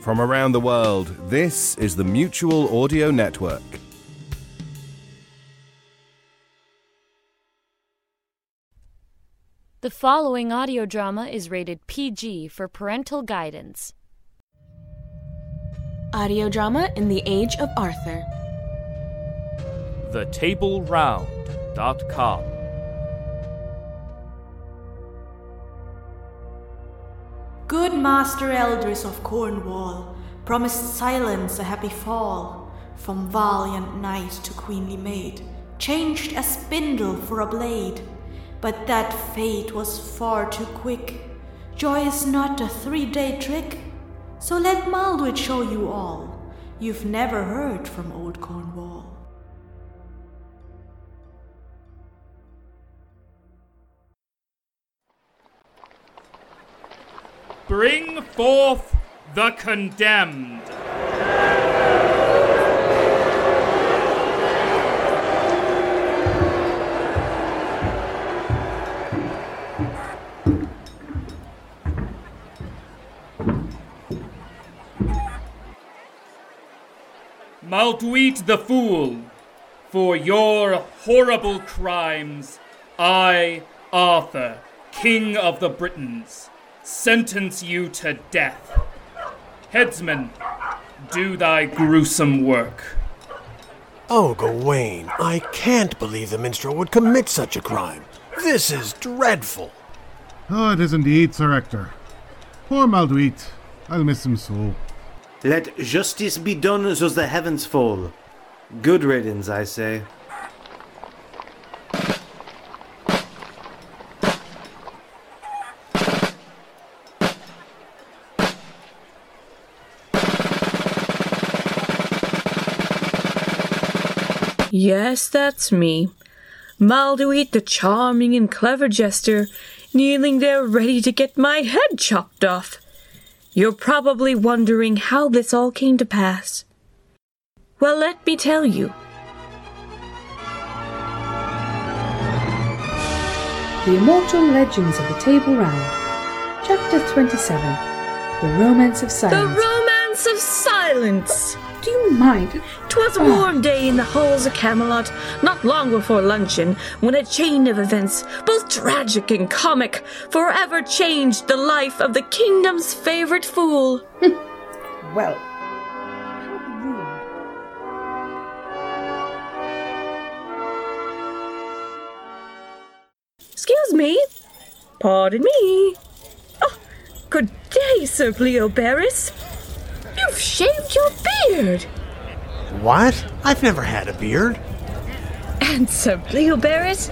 From around the world, this is the Mutual Audio Network. The following audio drama is rated PG for parental guidance. Audio drama in the Age of Arthur. TheTableRound.com. Good Master Heldris of Cornwall promised silence a happy fall, from valiant knight to queenly maid, changed a spindle for a blade. But that fate was far too quick. Joy is not a three day trick. So let Malduit show you all. You've never heard from old Cornwall. Bring forth the condemned. Malduit the Fool, for your horrible crimes, I, Arthur, King of the Britons, sentence you to death. Headsman, do thy gruesome work. Oh, Gawain, I can't believe the minstrel would commit such a crime. This is dreadful. Oh, it is indeed, Sir Hector. Poor Malduit. I'll miss him so. Let justice be done as the heavens fall. Good riddance, I say. Yes, that's me. Malduit, the charming and clever jester, kneeling there ready to get my head chopped off. You're probably wondering how this all came to pass. Well, let me tell you. The Immortal Legends of the Table Round. Chapter 27 The Romance of Silence. The Romance of Silence! Do you mind? 'Twas a ah. warm day in the halls of Camelot, not long before luncheon, when a chain of events, both tragic and comic, forever changed the life of the kingdom's favorite fool. Well. Excuse me. Pardon me. Oh, good day, Sir Bleoberis. You've shaved your beard. What? I've never had a beard. And Sir Bleoberis,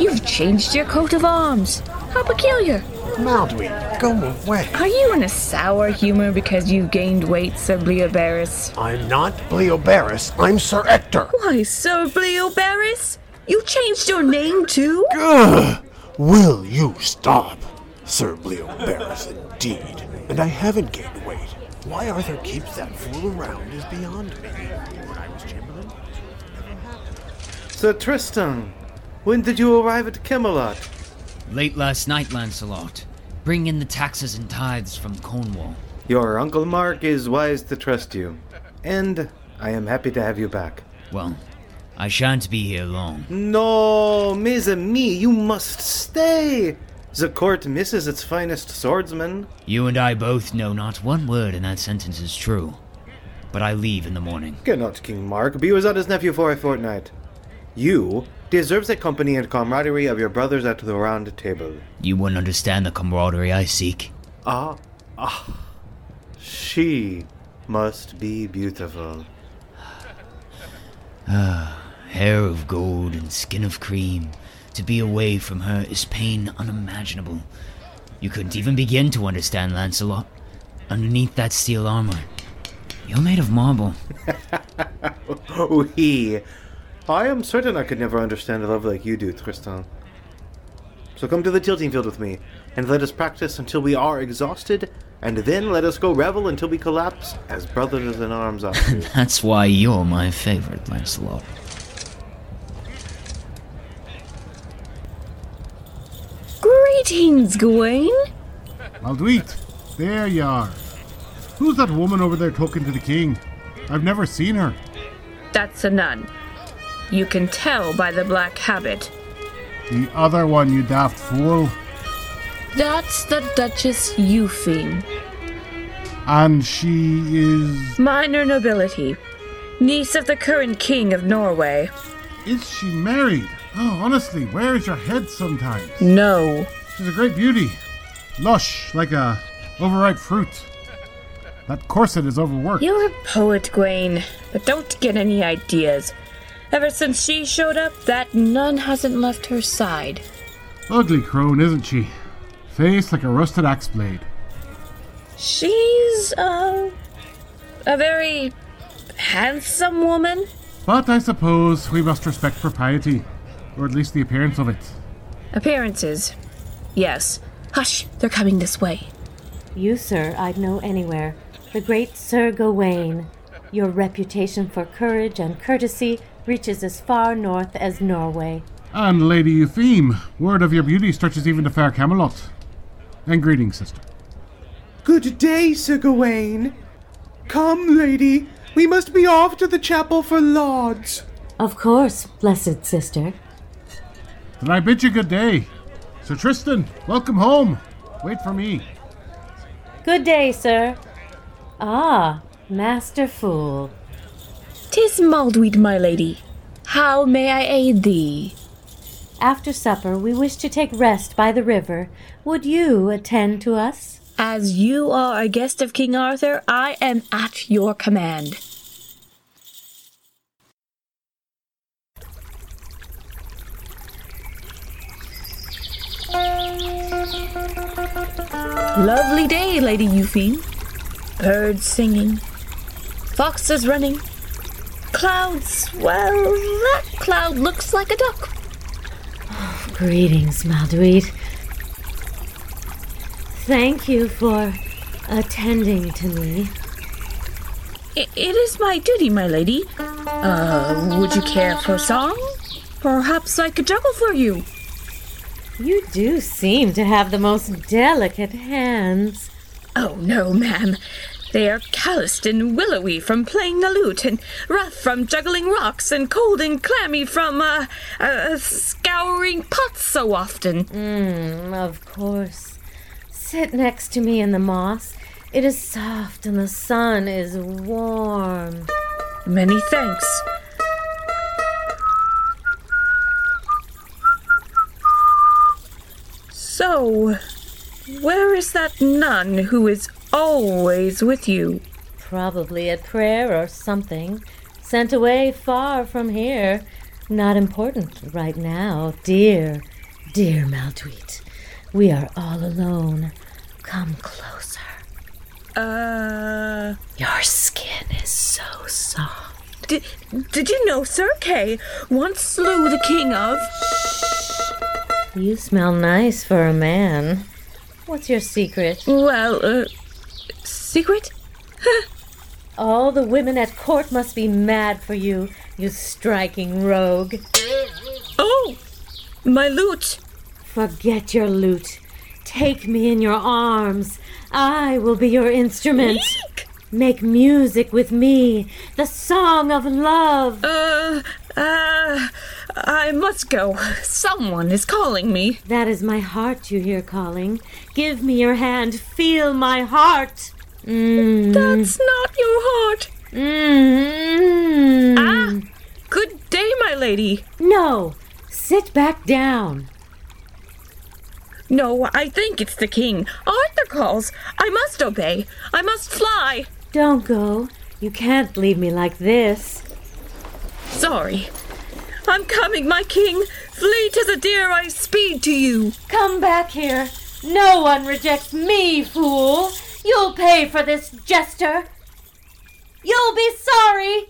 you've changed your coat of arms. How peculiar. Malduit, go away. Are you in a sour humor because you've gained weight, Sir Bleoberis? I'm not Bleoberis. I'm Sir Ector. Why, Sir Bleoberis? You changed your name too? Ugh! Will you stop? Sir Bleoberis, indeed. And I haven't gained. Why Arthur keeps that fool around is beyond me. When I was Chamberlain, never happened. Sir Tristan, when did you arrive at Camelot? Late last night, Lancelot. Bring in the taxes and tithes from Cornwall. Your Uncle Mark is wise to trust you. And I am happy to have you back. Well, I shan't be here long. No, mes amis, you must stay. The court misses its finest swordsman. You and I both know not one word in that sentence is true. But I leave in the morning. Cannot King Mark be without his nephew for a fortnight. You deserve the company and camaraderie of your brothers at the round table. You wouldn't understand the camaraderie I seek. Ah, ah. She must be beautiful. Ah, hair of gold and skin of cream. To be away from her is pain unimaginable. You couldn't even begin to understand, Lancelot. Underneath that steel armor, you're made of marble. we. I am certain I could never understand a love like you do, Tristan. So come to the tilting field with me, and let us practice until we are exhausted, and then let us go revel until we collapse as brothers in arms are. That's why you're my favorite, Lancelot. Greetings, Gawain. Malduit, there you are. Who's that woman over there talking to the king? I've never seen her. That's a nun. You can tell by the black habit. The other one, you daft fool. That's the Duchess Eupheme. And she is. Minor nobility. Niece of the current king of Norway. Is she married? Oh, honestly, where is your head sometimes? No. She's a great beauty. Lush, like a overripe fruit. That corset is overworked. You're a poet, Gawain, but don't get any ideas. Ever since she showed up, that nun hasn't left her side. Ugly crone, isn't she? Face like a rusted axe blade. She's, uh, a very handsome woman. But I suppose we must respect propriety, or at least the appearance of it. Appearances. Yes. Hush, they're coming this way. You, sir, I'd know anywhere. The great Sir Gawain. Your reputation for courage and courtesy reaches as far north as Norway. And Lady Eupheme, word of your beauty stretches even to fair Camelot. And greetings, sister. Good day, Sir Gawain. Come, lady, we must be off to the chapel for lauds. Of course, blessed sister. Then I bid you good day. Sir Tristan, welcome home. Wait for me. Good day, sir. Ah, Master Fool. Tis Malduit, my lady. How may I aid thee? After supper, we wish to take rest by the river. Would you attend to us? As you are a guest of King Arthur, I am at your command. Lovely day, Lady Eupheme. Birds singing, foxes running, clouds. Well, that cloud looks like a duck. Greetings, Malduit. Thank you for attending to me. I- it is my duty, my lady. Uh, would you care for a song? Perhaps I could juggle for you. You do seem to have the most delicate hands. Oh, no, ma'am. They are calloused and willowy from playing the lute, and rough from juggling rocks, and cold and clammy from, uh, uh scouring pots so often. Mm, of course. Sit next to me in the moss. It is soft and the sun is warm. Many thanks. So, where is that nun who is always with you? Probably at prayer or something. Sent away far from here. Not important right now, dear, dear Malduit. We are all alone. Come closer. Uh. Your skin is so soft. Did, did you know Sir Kay once slew the king of. You smell nice for a man. What's your secret? Well, uh. Secret? All the women at court must be mad for you, you striking rogue. Oh! My lute! Forget your lute. Take me in your arms. I will be your instrument. Eek! Make music with me, the song of love. Uh, uh, I must go. Someone is calling me. That is my heart you hear calling. Give me your hand. Feel my heart. Mm. That's not your heart. Mm. Ah, good day, my lady. No, sit back down. No, I think it's the king. Arthur calls. I must obey. I must fly. Don't go. You can't leave me like this. Sorry. I'm coming, my king. Fleet as a deer, I speed to you. Come back here. No one rejects me, fool. You'll pay for this, jester. You'll be sorry.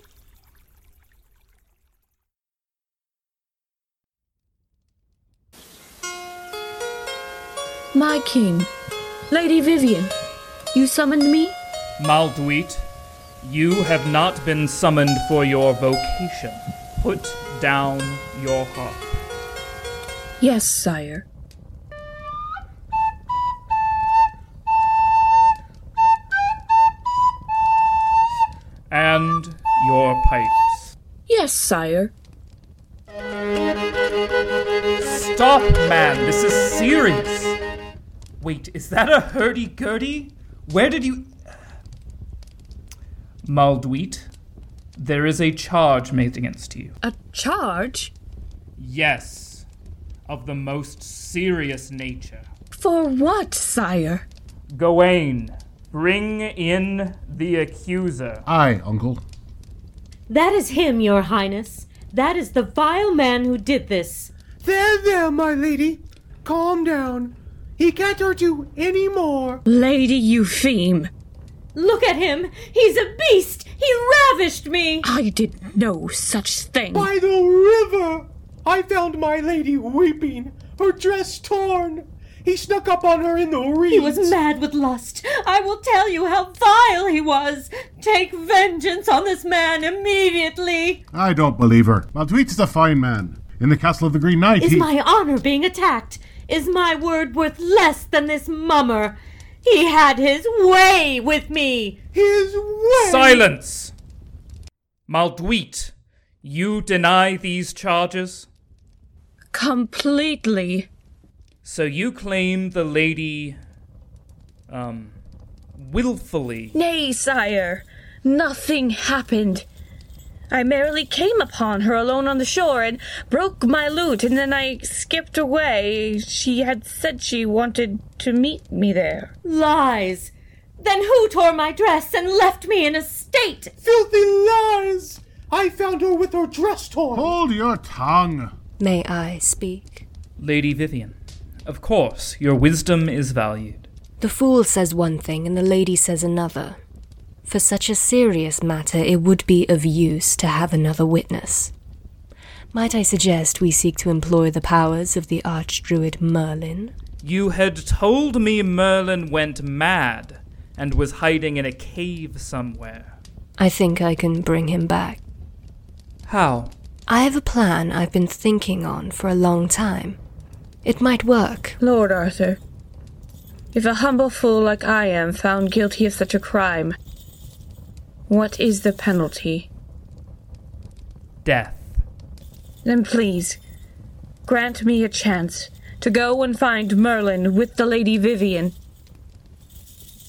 My king, Lady Vivian, you summoned me? Malduit, you have not been summoned for your vocation. Put down your harp. Yes, sire. and your pipes. Yes, sire. Stop, man. This is serious. Wait, is that a hurdy-gurdy? Where did you. Malduit, there is a charge made against you. A charge? Yes, of the most serious nature. For what, sire? Gawain, bring in the accuser. Aye, uncle. That is him, your highness. That is the vile man who did this. There, there, my lady. Calm down. He can't hurt you any more. Lady Eupheme. Look at him. He's a beast. He ravished me. I did no such thing. By the river, I found my lady weeping, her dress torn. He snuck up on her in the reeds. He was mad with lust. I will tell you how vile he was. Take vengeance on this man immediately. I don't believe her. Malduit is a fine man. In the castle of the Green Knight, Is he... my honor being attacked? Is my word worth less than this mummer? He had his way with me. His way. Silence! Malduit, you deny these charges? Completely. So you claim the lady. um. willfully. Nay, sire. Nothing happened. I merely came upon her alone on the shore and broke my lute, and then I skipped away. She had said she wanted to meet me there. Lies. Then who tore my dress and left me in a state? Filthy lies. I found her with her dress torn. Hold your tongue. May I speak? Lady Vivian, of course, your wisdom is valued. The fool says one thing and the lady says another. For such a serious matter, it would be of use to have another witness. Might I suggest we seek to employ the powers of the Archdruid Merlin? You had told me Merlin went mad and was hiding in a cave somewhere. I think I can bring him back. How? I have a plan I've been thinking on for a long time. It might work. Lord Arthur, if a humble fool like I am found guilty of such a crime, what is the penalty? Death. Then please, grant me a chance to go and find Merlin with the Lady Vivian.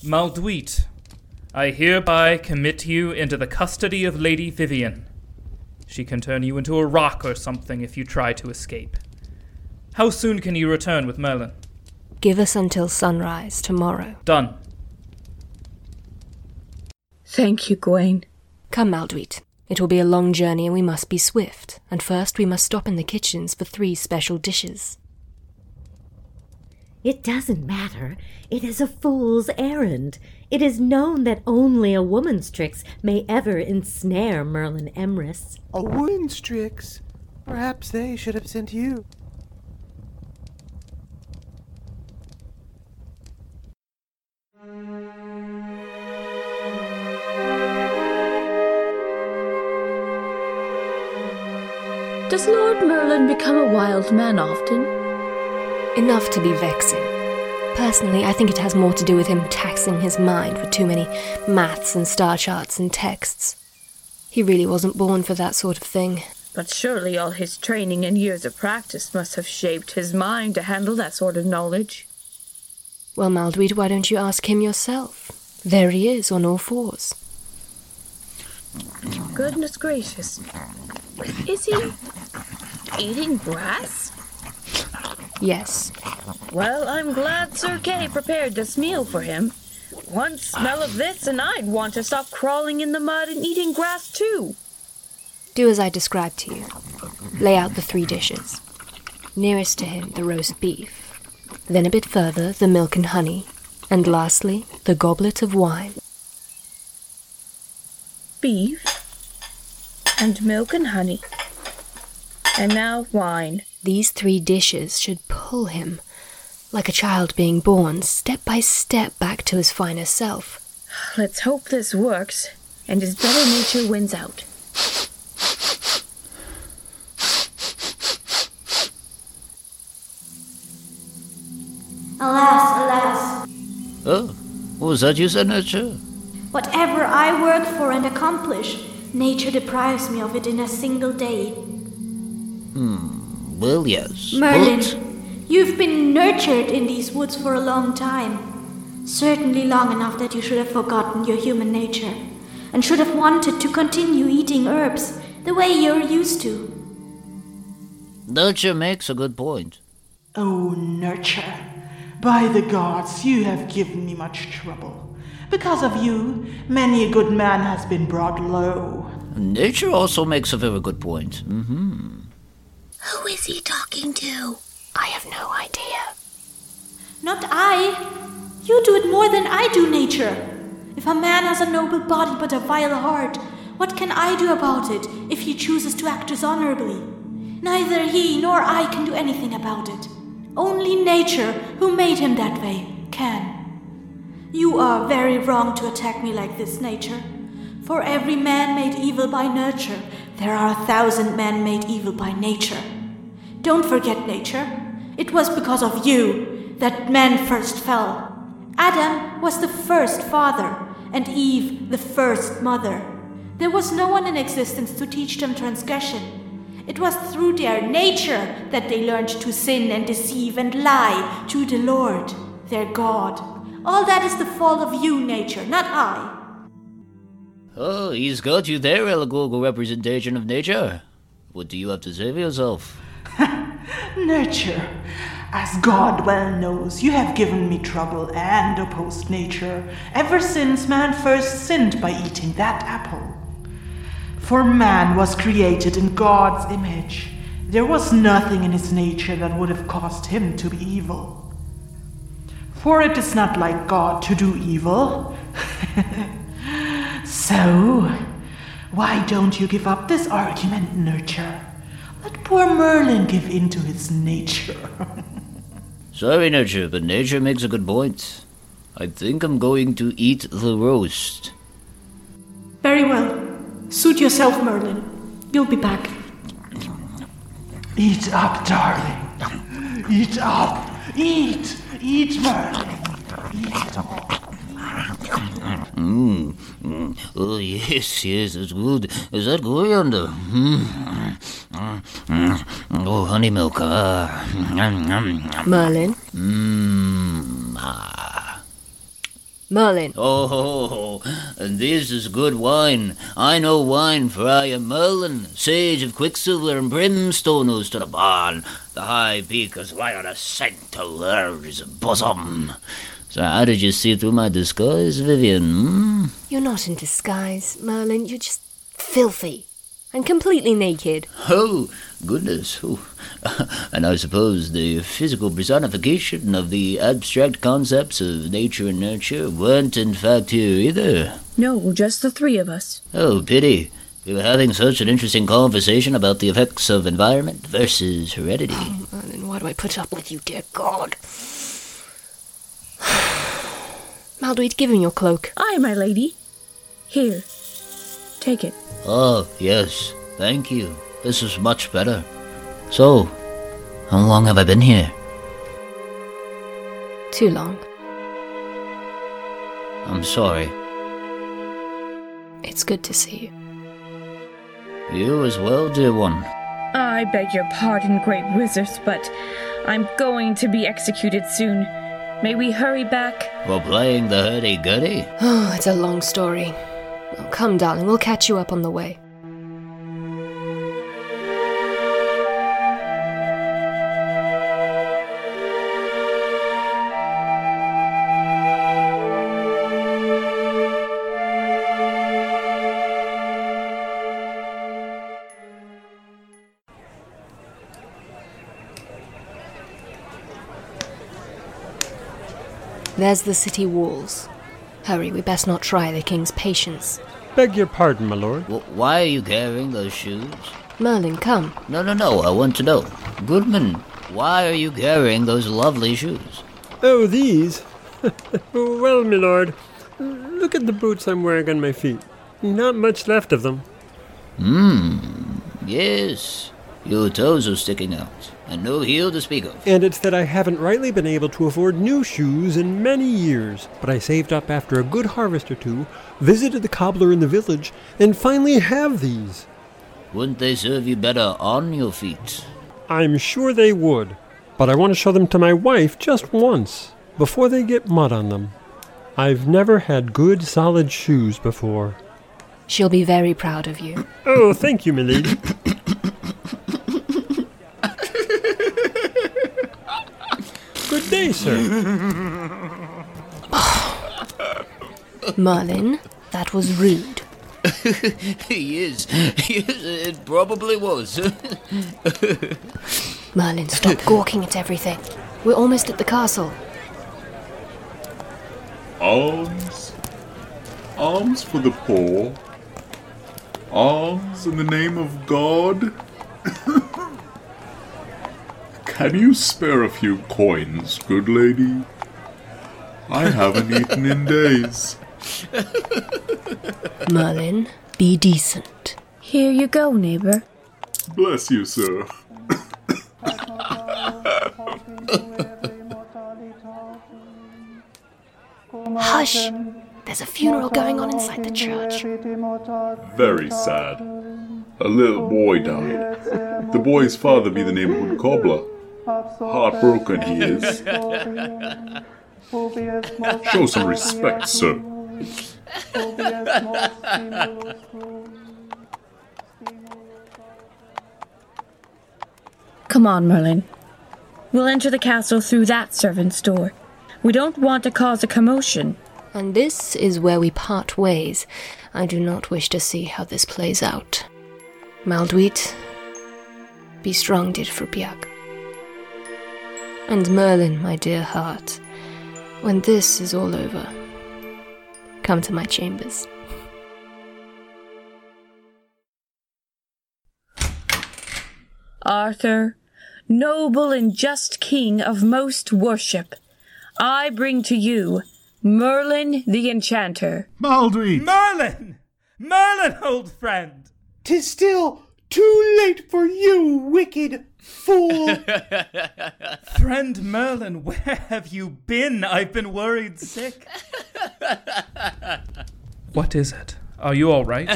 Malduit, I hereby commit you into the custody of Lady Vivian. She can turn you into a rock or something if you try to escape. How soon can you return with Merlin? Give us until sunrise tomorrow. Done. Thank you, Gawain. Come, Malduit. It will be a long journey and we must be swift. And first we must stop in the kitchens for three special dishes. It doesn't matter. It is a fool's errand. It is known that only a woman's tricks may ever ensnare Merlin Emrys. A woman's tricks. Perhaps they should have sent you. Does Lord Merlin become a wild man often? Enough to be vexing. Personally, I think it has more to do with him taxing his mind with too many maths and star charts and texts. He really wasn't born for that sort of thing. But surely all his training and years of practice must have shaped his mind to handle that sort of knowledge. Well, Malduit, why don't you ask him yourself? There he is on all fours. Goodness gracious. Is he eating grass? Yes. Well, I'm glad Sir Kay prepared this meal for him. One smell of this, and I'd want to stop crawling in the mud and eating grass too. Do as I described to you. Lay out the three dishes. Nearest to him, the roast beef. Then a bit further, the milk and honey. And lastly, the goblet of wine. Beef and milk and honey. And now wine. These three dishes should pull him, like a child being born, step by step back to his finer self. Let's hope this works and his better nature wins out. Alas, alas. Oh, was that you, Senator? Whatever I work for and accomplish, nature deprives me of it in a single day. Hmm. Well, yes. Merlin, but- you've been nurtured in these woods for a long time. Certainly long enough that you should have forgotten your human nature, and should have wanted to continue eating herbs the way you're used to. Nurture makes a good point. Oh, nurture. By the gods, you have given me much trouble. Because of you, many a good man has been brought low. Nature also makes a very good point. Mm-hmm. Who is he talking to? I have no idea. Not I. You do it more than I do, nature. If a man has a noble body but a vile heart, what can I do about it if he chooses to act dishonorably? Neither he nor I can do anything about it. Only nature, who made him that way, can. You are very wrong to attack me like this, nature. For every man made evil by nurture, there are a thousand men made evil by nature. Don't forget, nature. It was because of you that man first fell. Adam was the first father, and Eve the first mother. There was no one in existence to teach them transgression. It was through their nature that they learned to sin and deceive and lie to the Lord, their God. All that is the fault of you, nature, not I. Oh, he's got you there, allegorical representation of nature. What do you have to say for yourself? nature. As God well knows, you have given me trouble and opposed nature ever since man first sinned by eating that apple. For man was created in God's image. There was nothing in his nature that would have caused him to be evil. For it is not like God to do evil. so, why don't you give up this argument, Nurture? Let poor Merlin give in to his nature. Sorry, Nurture, but nature makes a good point. I think I'm going to eat the roast. Very well. Suit yourself, Merlin. You'll be back. Eat up, darling. Eat up. Eat. Eat, Merlin. Eat all. Mm. mm. Oh, yes, yes, that's good. Is that coriander? Mm. Mm. Mm. Oh, honey milk. Ah. Mm. Mm. Merlin? Mm. Ah. Merlin. Oh, and this is good wine. I know wine, for I am Merlin, sage of quicksilver and brimstone who's to the barn. The high beakers lie on a scent to lur's bosom. So how did you see through my disguise, Vivian? Hmm? You're not in disguise, Merlin. You're just filthy and completely naked. Oh, goodness. Oh. and I suppose the physical personification of the abstract concepts of nature and nurture weren't in fact here either. No, just the three of us. Oh, pity. We were having such an interesting conversation about the effects of environment versus heredity. Oh, Merlin, why do I put up with you, dear God? Malduit, give him your cloak. Aye, my lady. Here. Take it. Oh, yes. Thank you. This is much better. So, how long have I been here? Too long. I'm sorry. It's good to see you. You as well, dear one. I beg your pardon, great wizards, but I'm going to be executed soon. May we hurry back? For playing the hurdy-gurdy? Oh, it's a long story. Well, come, darling, we'll catch you up on the way. There's the city walls. Hurry, we best not try the king's patience. Beg your pardon, my lord. W- why are you carrying those shoes? Merlin, come. No, no, no, I want to know. Goodman, why are you carrying those lovely shoes? Oh, these? well, my lord, look at the boots I'm wearing on my feet. Not much left of them. Hmm, yes. Your toes are sticking out. And no heel to speak of. And it's that I haven't rightly been able to afford new shoes in many years. But I saved up after a good harvest or two, visited the cobbler in the village, and finally have these. Wouldn't they serve you better on your feet? I'm sure they would, but I want to show them to my wife just once, before they get mud on them. I've never had good solid shoes before. She'll be very proud of you. Oh, thank you, milady. day, sir. Merlin, that was rude. He is. it probably was. Merlin, stop gawking at everything. We're almost at the castle. Alms. Alms for the poor. Alms in the name of God. Can you spare a few coins, good lady? I haven't eaten in days. Merlin, be decent. Here you go, neighbor. Bless you, sir. Hush! There's a funeral going on inside the church. Very sad. A little boy died. The boy's father be the neighborhood cobbler. Heartbroken he is. Show some respect, sir. Come on, Merlin. We'll enter the castle through that servant's door. We don't want to cause a commotion. And this is where we part ways. I do not wish to see how this plays out. Malduit, be strong, dear Frupiak. And Merlin, my dear heart, when this is all over, come to my chambers. Arthur, noble and just king of most worship, I bring to you Merlin the Enchanter. Malduit! Merlin! Merlin, old friend! Tis still too late for you, wicked fool! Friend Merlin, where have you been? I've been worried sick. what is it? Are you all right?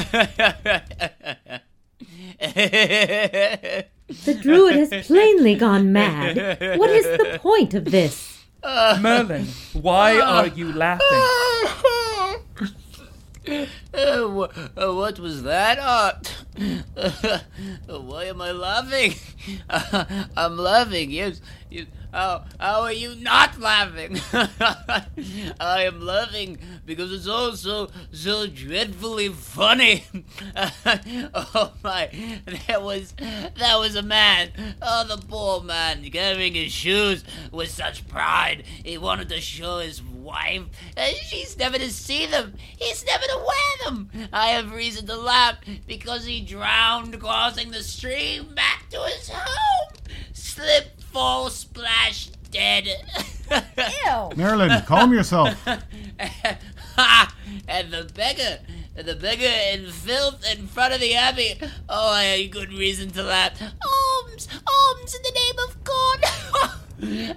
The druid has plainly gone mad. What is the point of this? Merlin, why are you laughing? Uh, uh, what was that? Uh, why am I laughing? I'm laughing. Yes. You, how, how are you not laughing? I am laughing because it's all so so dreadfully funny. oh my! That was that was a man. Oh, the poor man carrying his shoes with such pride. He wanted to show his wife. and she's never to see them. He's never to wear them. I have reason to laugh because he drowned crossing the stream back to his home. Slip, fall, splash, dead. Ew. Merlin, calm yourself. Ha! and the beggar, the beggar in filth in front of the abbey. Oh, I had good reason to laugh. Alms, alms in the name of God.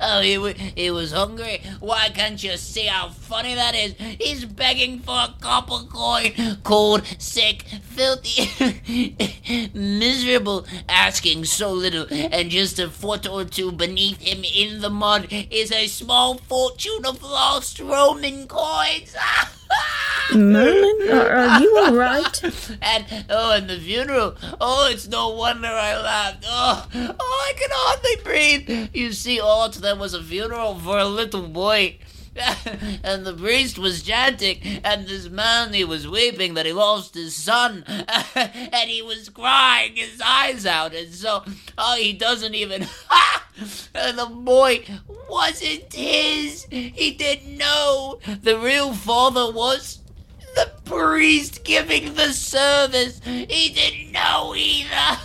Oh, he, wa- he was hungry. Why can't you see how funny that is? He's begging for a copper coin. Cold, sick, filthy, miserable, asking so little, and just a foot or two beneath him in the mud is a small fortune of lost Roman coins. Merlin, are, are you all right? and oh, and the funeral. Oh, it's no wonder I laughed. Oh, oh, I can hardly breathe. You see, all to them was a funeral for a little boy. and the priest was chanting, and this man he was weeping that he lost his son, and he was crying his eyes out, and so oh he doesn't even and the boy wasn't his. He didn't know the real father was the priest giving the service. He didn't know either.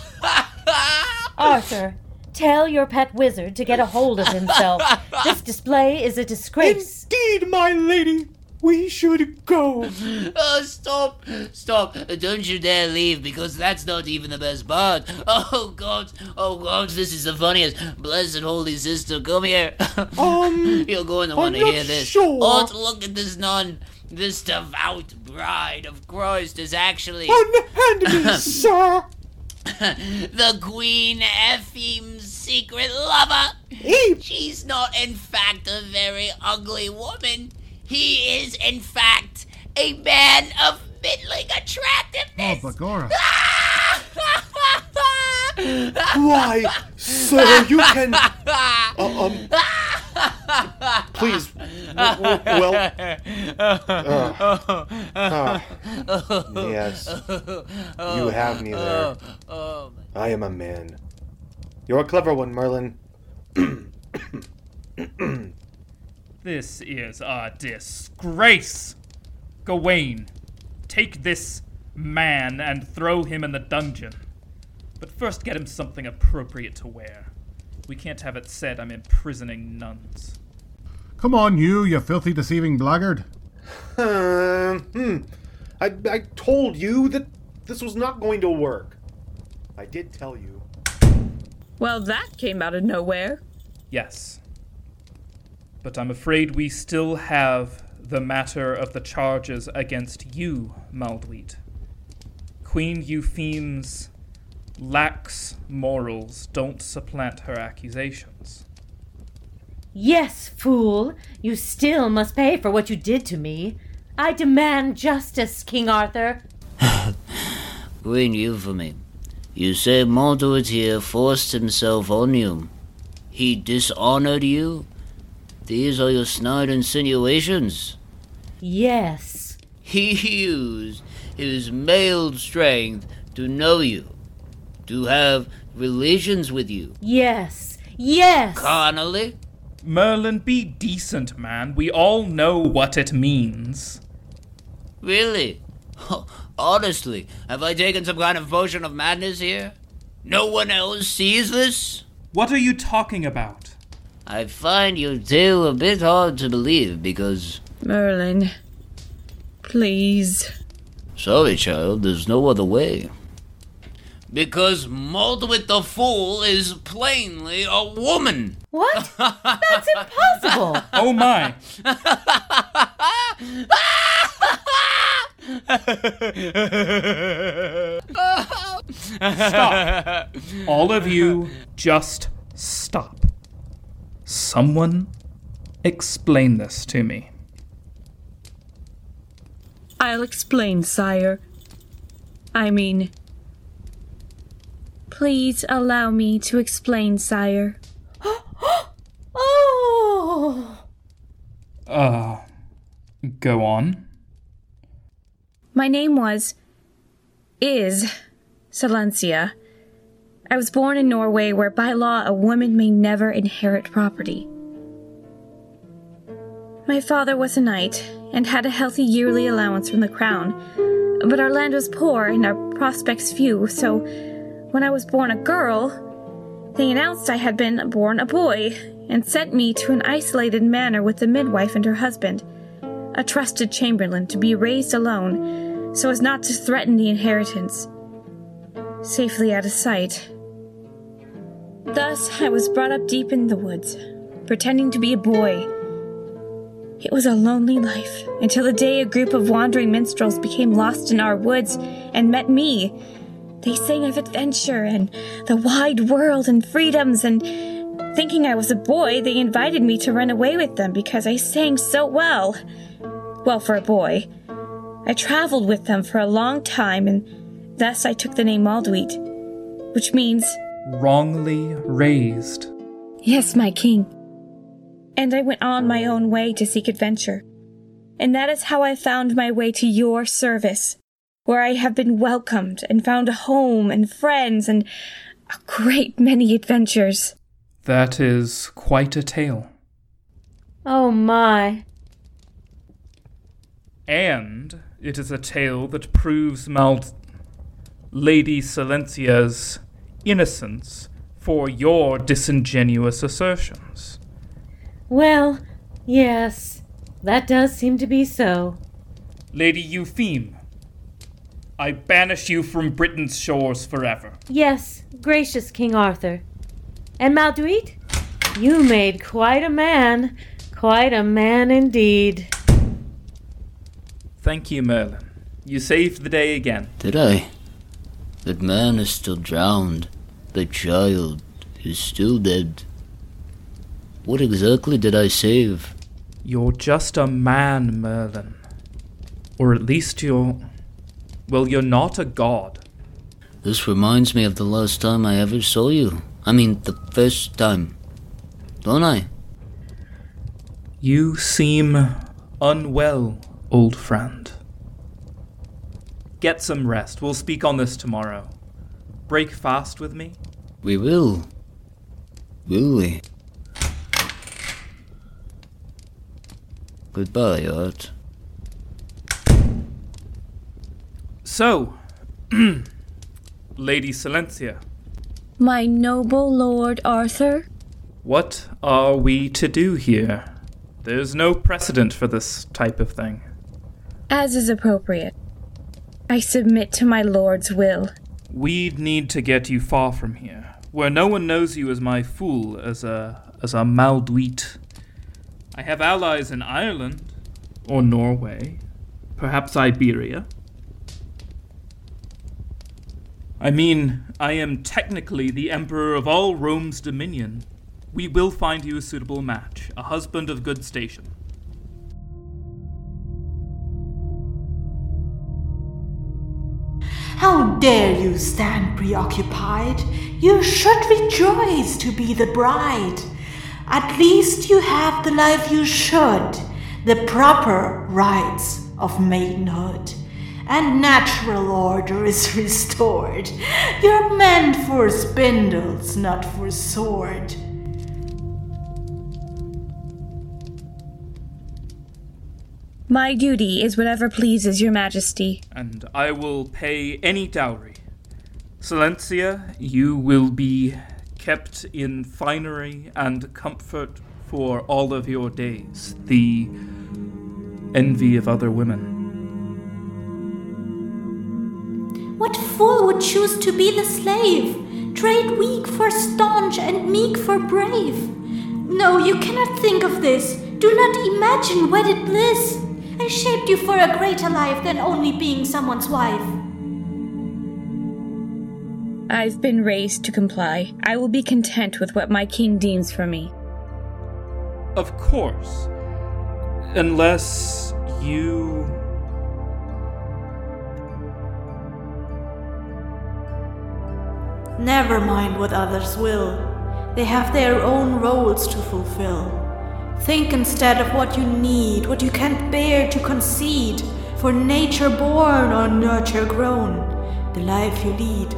Arthur, tell your pet wizard to get a hold of himself. this display is a disgrace. Indeed, my lady. We should go. Oh, stop! Stop! Don't you dare leave because that's not even the best part. Oh, God! Oh, God! This is the funniest. Blessed Holy Sister, come here. Um, You're going to want to hear this. sure. Oh, look at this nun. This devout bride of Christ is actually. Unhand me, sir. the Queen Eupheme's secret lover. She's not, in fact, a very ugly woman. He is, in fact, a man of middling attractiveness. Oh. Bagora. Why, sir, you can. Uh, um. Please. w- w- well. uh, ah, yes. You have me there. I am a man. You're a clever one, Merlin. This is a disgrace. Gawain, take this man and throw him in the dungeon. But first get him something appropriate to wear. We can't have it said I'm imprisoning nuns. Come on, you, you filthy, deceiving blackguard. Uh, hmm. I, I told you that this was not going to work. I did tell you. Well, that came out of nowhere. Yes. But I'm afraid we still have the matter of the charges against you, Malduit. Queen Eupheme's lax morals don't supplant her accusations. Yes, fool. You still must pay for what you did to me. I demand justice, King Arthur. Queen Eupheme, you say Mordred here forced himself on you. He dishonored you? These are your snide insinuations. Yes. He used his male strength to know you, to have relations with you. Yes. Yes. Carnally? Merlin, be decent, man. We all know what it means. Really? Honestly, have I taken some kind of potion of madness here? No one else sees this? What are you talking about? I find your tale a bit hard to believe because. Merlin, please. Sorry, child, there's no other way. Because Malduit the Fool is plainly a woman! What? That's impossible! Oh my! Stop. All of you, just stop. Someone explain this to me. I'll explain, sire. I mean, please allow me to explain, sire. oh! Uh, go on. My name was. is. Silencia. I was born in Norway, where by law a woman may never inherit property. My father was a knight and had a healthy yearly allowance from the crown, but our land was poor and our prospects few, so when I was born a girl, they announced I had been born a boy and sent me to an isolated manor with the midwife and her husband, a trusted chamberlain, to be raised alone so as not to threaten the inheritance, safely out of sight. Thus, I was brought up deep in the woods, pretending to be a boy. It was a lonely life until the day a group of wandering minstrels became lost in our woods and met me. They sang of adventure and the wide world and freedoms, and thinking I was a boy, they invited me to run away with them because I sang so well. Well, for a boy. I traveled with them for a long time, and thus I took the name Malduit, which means Wrongly raised. Yes, my king. And I went on my own way to seek adventure. And that is how I found my way to your service, where I have been welcomed and found a home and friends and a great many adventures. That is quite a tale. Oh my. And it is a tale that proves Lady Silencia's innocence for your disingenuous assertions. Well, yes. That does seem to be so. Lady Eupheme, I banish you from Britain's shores forever. Yes, gracious King Arthur. And Malduit, you made quite a man. Quite a man indeed. Thank you, Merlin. You saved the day again. Did I? That man is still drowned. The child is still dead. What exactly did I save? You're just a man, Merlin. Or at least you're. Well, you're not a god. This reminds me of the last time I ever saw you. I mean, the first time. Don't I? You seem unwell, old friend. Get some rest. We'll speak on this tomorrow. Break fast with me? We will. Will we? Goodbye, Art. So, Lady Silencia, My noble Lord Arthur? what are we to do here? There's no precedent for this type of thing. As is appropriate. I submit to my lord's will. We'd need to get you far from here, where no one knows you as my fool, as a as a Malduit. I have allies in Ireland, or Norway, perhaps Iberia. I mean, I am technically the emperor of all Rome's dominion. We will find you a suitable match, a husband of good station. How dare you stand preoccupied? You should rejoice to be the bride. At least you have the life you should, the proper rights of maidenhood. And natural order is restored. You're meant for spindles, not for sword. My duty is whatever pleases your majesty. and I will pay any dowry. Silencia, you will be kept in finery and comfort for all of your days, the envy of other women. What fool would choose to be the slave? Trade weak for staunch and meek for brave. No, you cannot think of this. Do not imagine wedded bliss. I shaped you for a greater life than only being someone's wife. I've been raised to comply. I will be content with what my king deems for me. Of course. Unless you. Never mind what others will. They have their own roles to fulfill. Think instead of what you need, what you can't bear to concede. For nature born or nurture grown, the life you lead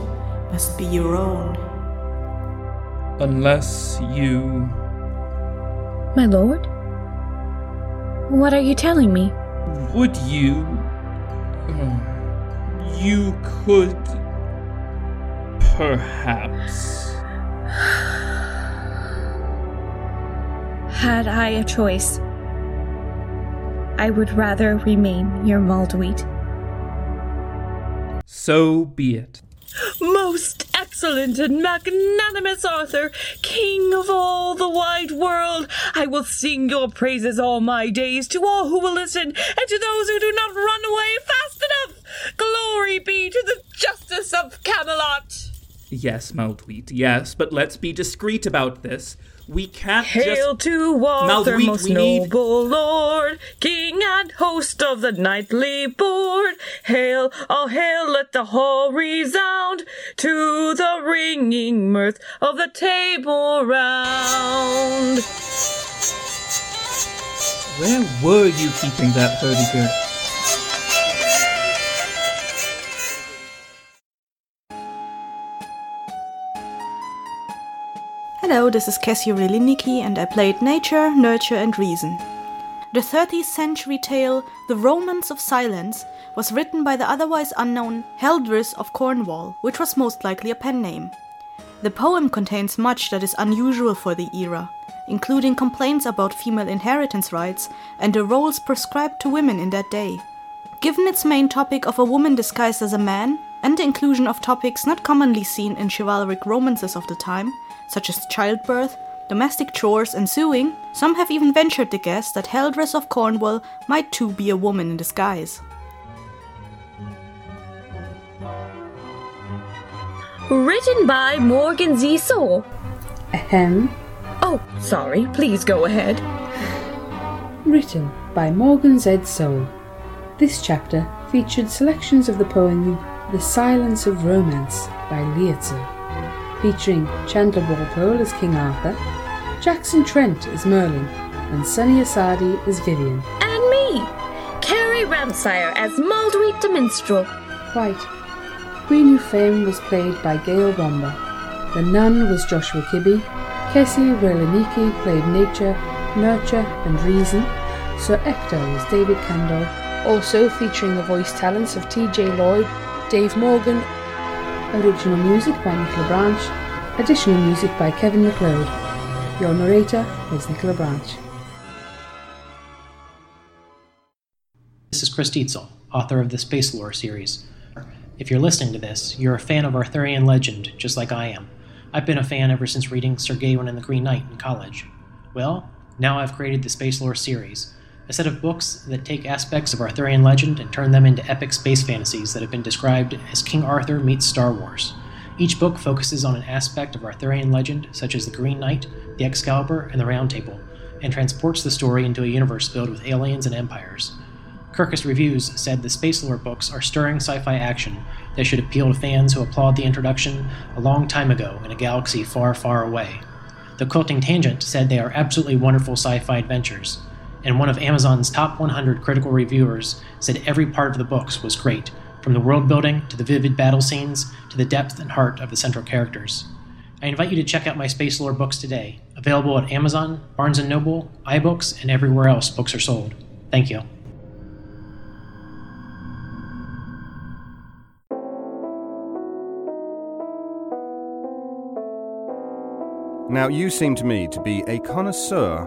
must be your own. Unless you. My lord? What are you telling me? Would you. uh, You could. Perhaps. Had I a choice, I would rather remain your Malduit. So be it. Most excellent and magnanimous Arthur, king of all the wide world, I will sing your praises all my days to all who will listen, and to those who do not run away fast enough. Glory be to the justice of Camelot. Yes, Malduit, yes, but let's be discreet about this. We can't Hail just. to Arthur, Malduit, most we need- noble lord, king and host of the knightly board. Hail, all hail, let the hall resound to the ringing mirth of the table round. Where were you keeping that hurdy-gurdy? Hello, this is Cassie Reliniki, and I played Nature, Nurture, and Reason. The 30th century tale, The Romance of Silence, was written by the otherwise unknown Heldris of Cornwall, which was most likely a pen name. The poem contains much that is unusual for the era, including complaints about female inheritance rights and the roles prescribed to women in that day. Given its main topic of a woman disguised as a man, and the inclusion of topics not commonly seen in chivalric romances of the time, such as childbirth, domestic chores, and sewing, some have even ventured the guess that Heldris of Cornwall might too be a woman in disguise. Written by Morgan Z. Soul. Ahem. Oh, sorry, please go ahead. Written by Morgan Z. Soul. This chapter featured selections of the poem The Silence of Romance by Lietzer, featuring Chandler Walpole as King Arthur, Jackson Trent as Merlin, and Sunny Asadi as Vivian. And me, Carrie Ramsire as Malduit the Minstrel. Quite. Queen Fame was played by Gail Bomba. The Nun was Joshua Kibbe. Kessie Releniki played Nature, Nurture, and Reason. Sir Ector was David Kendall, also featuring the voice talents of TJ Lloyd, Dave Morgan, original music by Nicola Branch, additional music by Kevin McLeod. Your narrator is Nicola Branch. This is Chris Dietzel, author of the Space Lore series. If you're listening to this, you're a fan of Arthurian legend, just like I am. I've been a fan ever since reading Sir Gawain and the Green Knight in college. Well, now I've created the Space Lore series, a set of books that take aspects of Arthurian legend and turn them into epic space fantasies that have been described as King Arthur meets Star Wars. Each book focuses on an aspect of Arthurian legend, such as the Green Knight, the Excalibur, and the Round Table, and transports the story into a universe filled with aliens and empires. Kirkus Reviews said the Space Lore books are stirring sci fi action that should appeal to fans who applaud the introduction a long time ago in a galaxy far, far away. The Quilting Tangent said they are absolutely wonderful sci fi adventures, and one of Amazon's top 100 critical reviewers said every part of the books was great, from the world building to the vivid battle scenes to the depth and heart of the central characters. I invite you to check out my Space Lore books today, available at Amazon, Barnes & Noble, iBooks, and everywhere else books are sold. Thank you. Now, you seem to me to be a connoisseur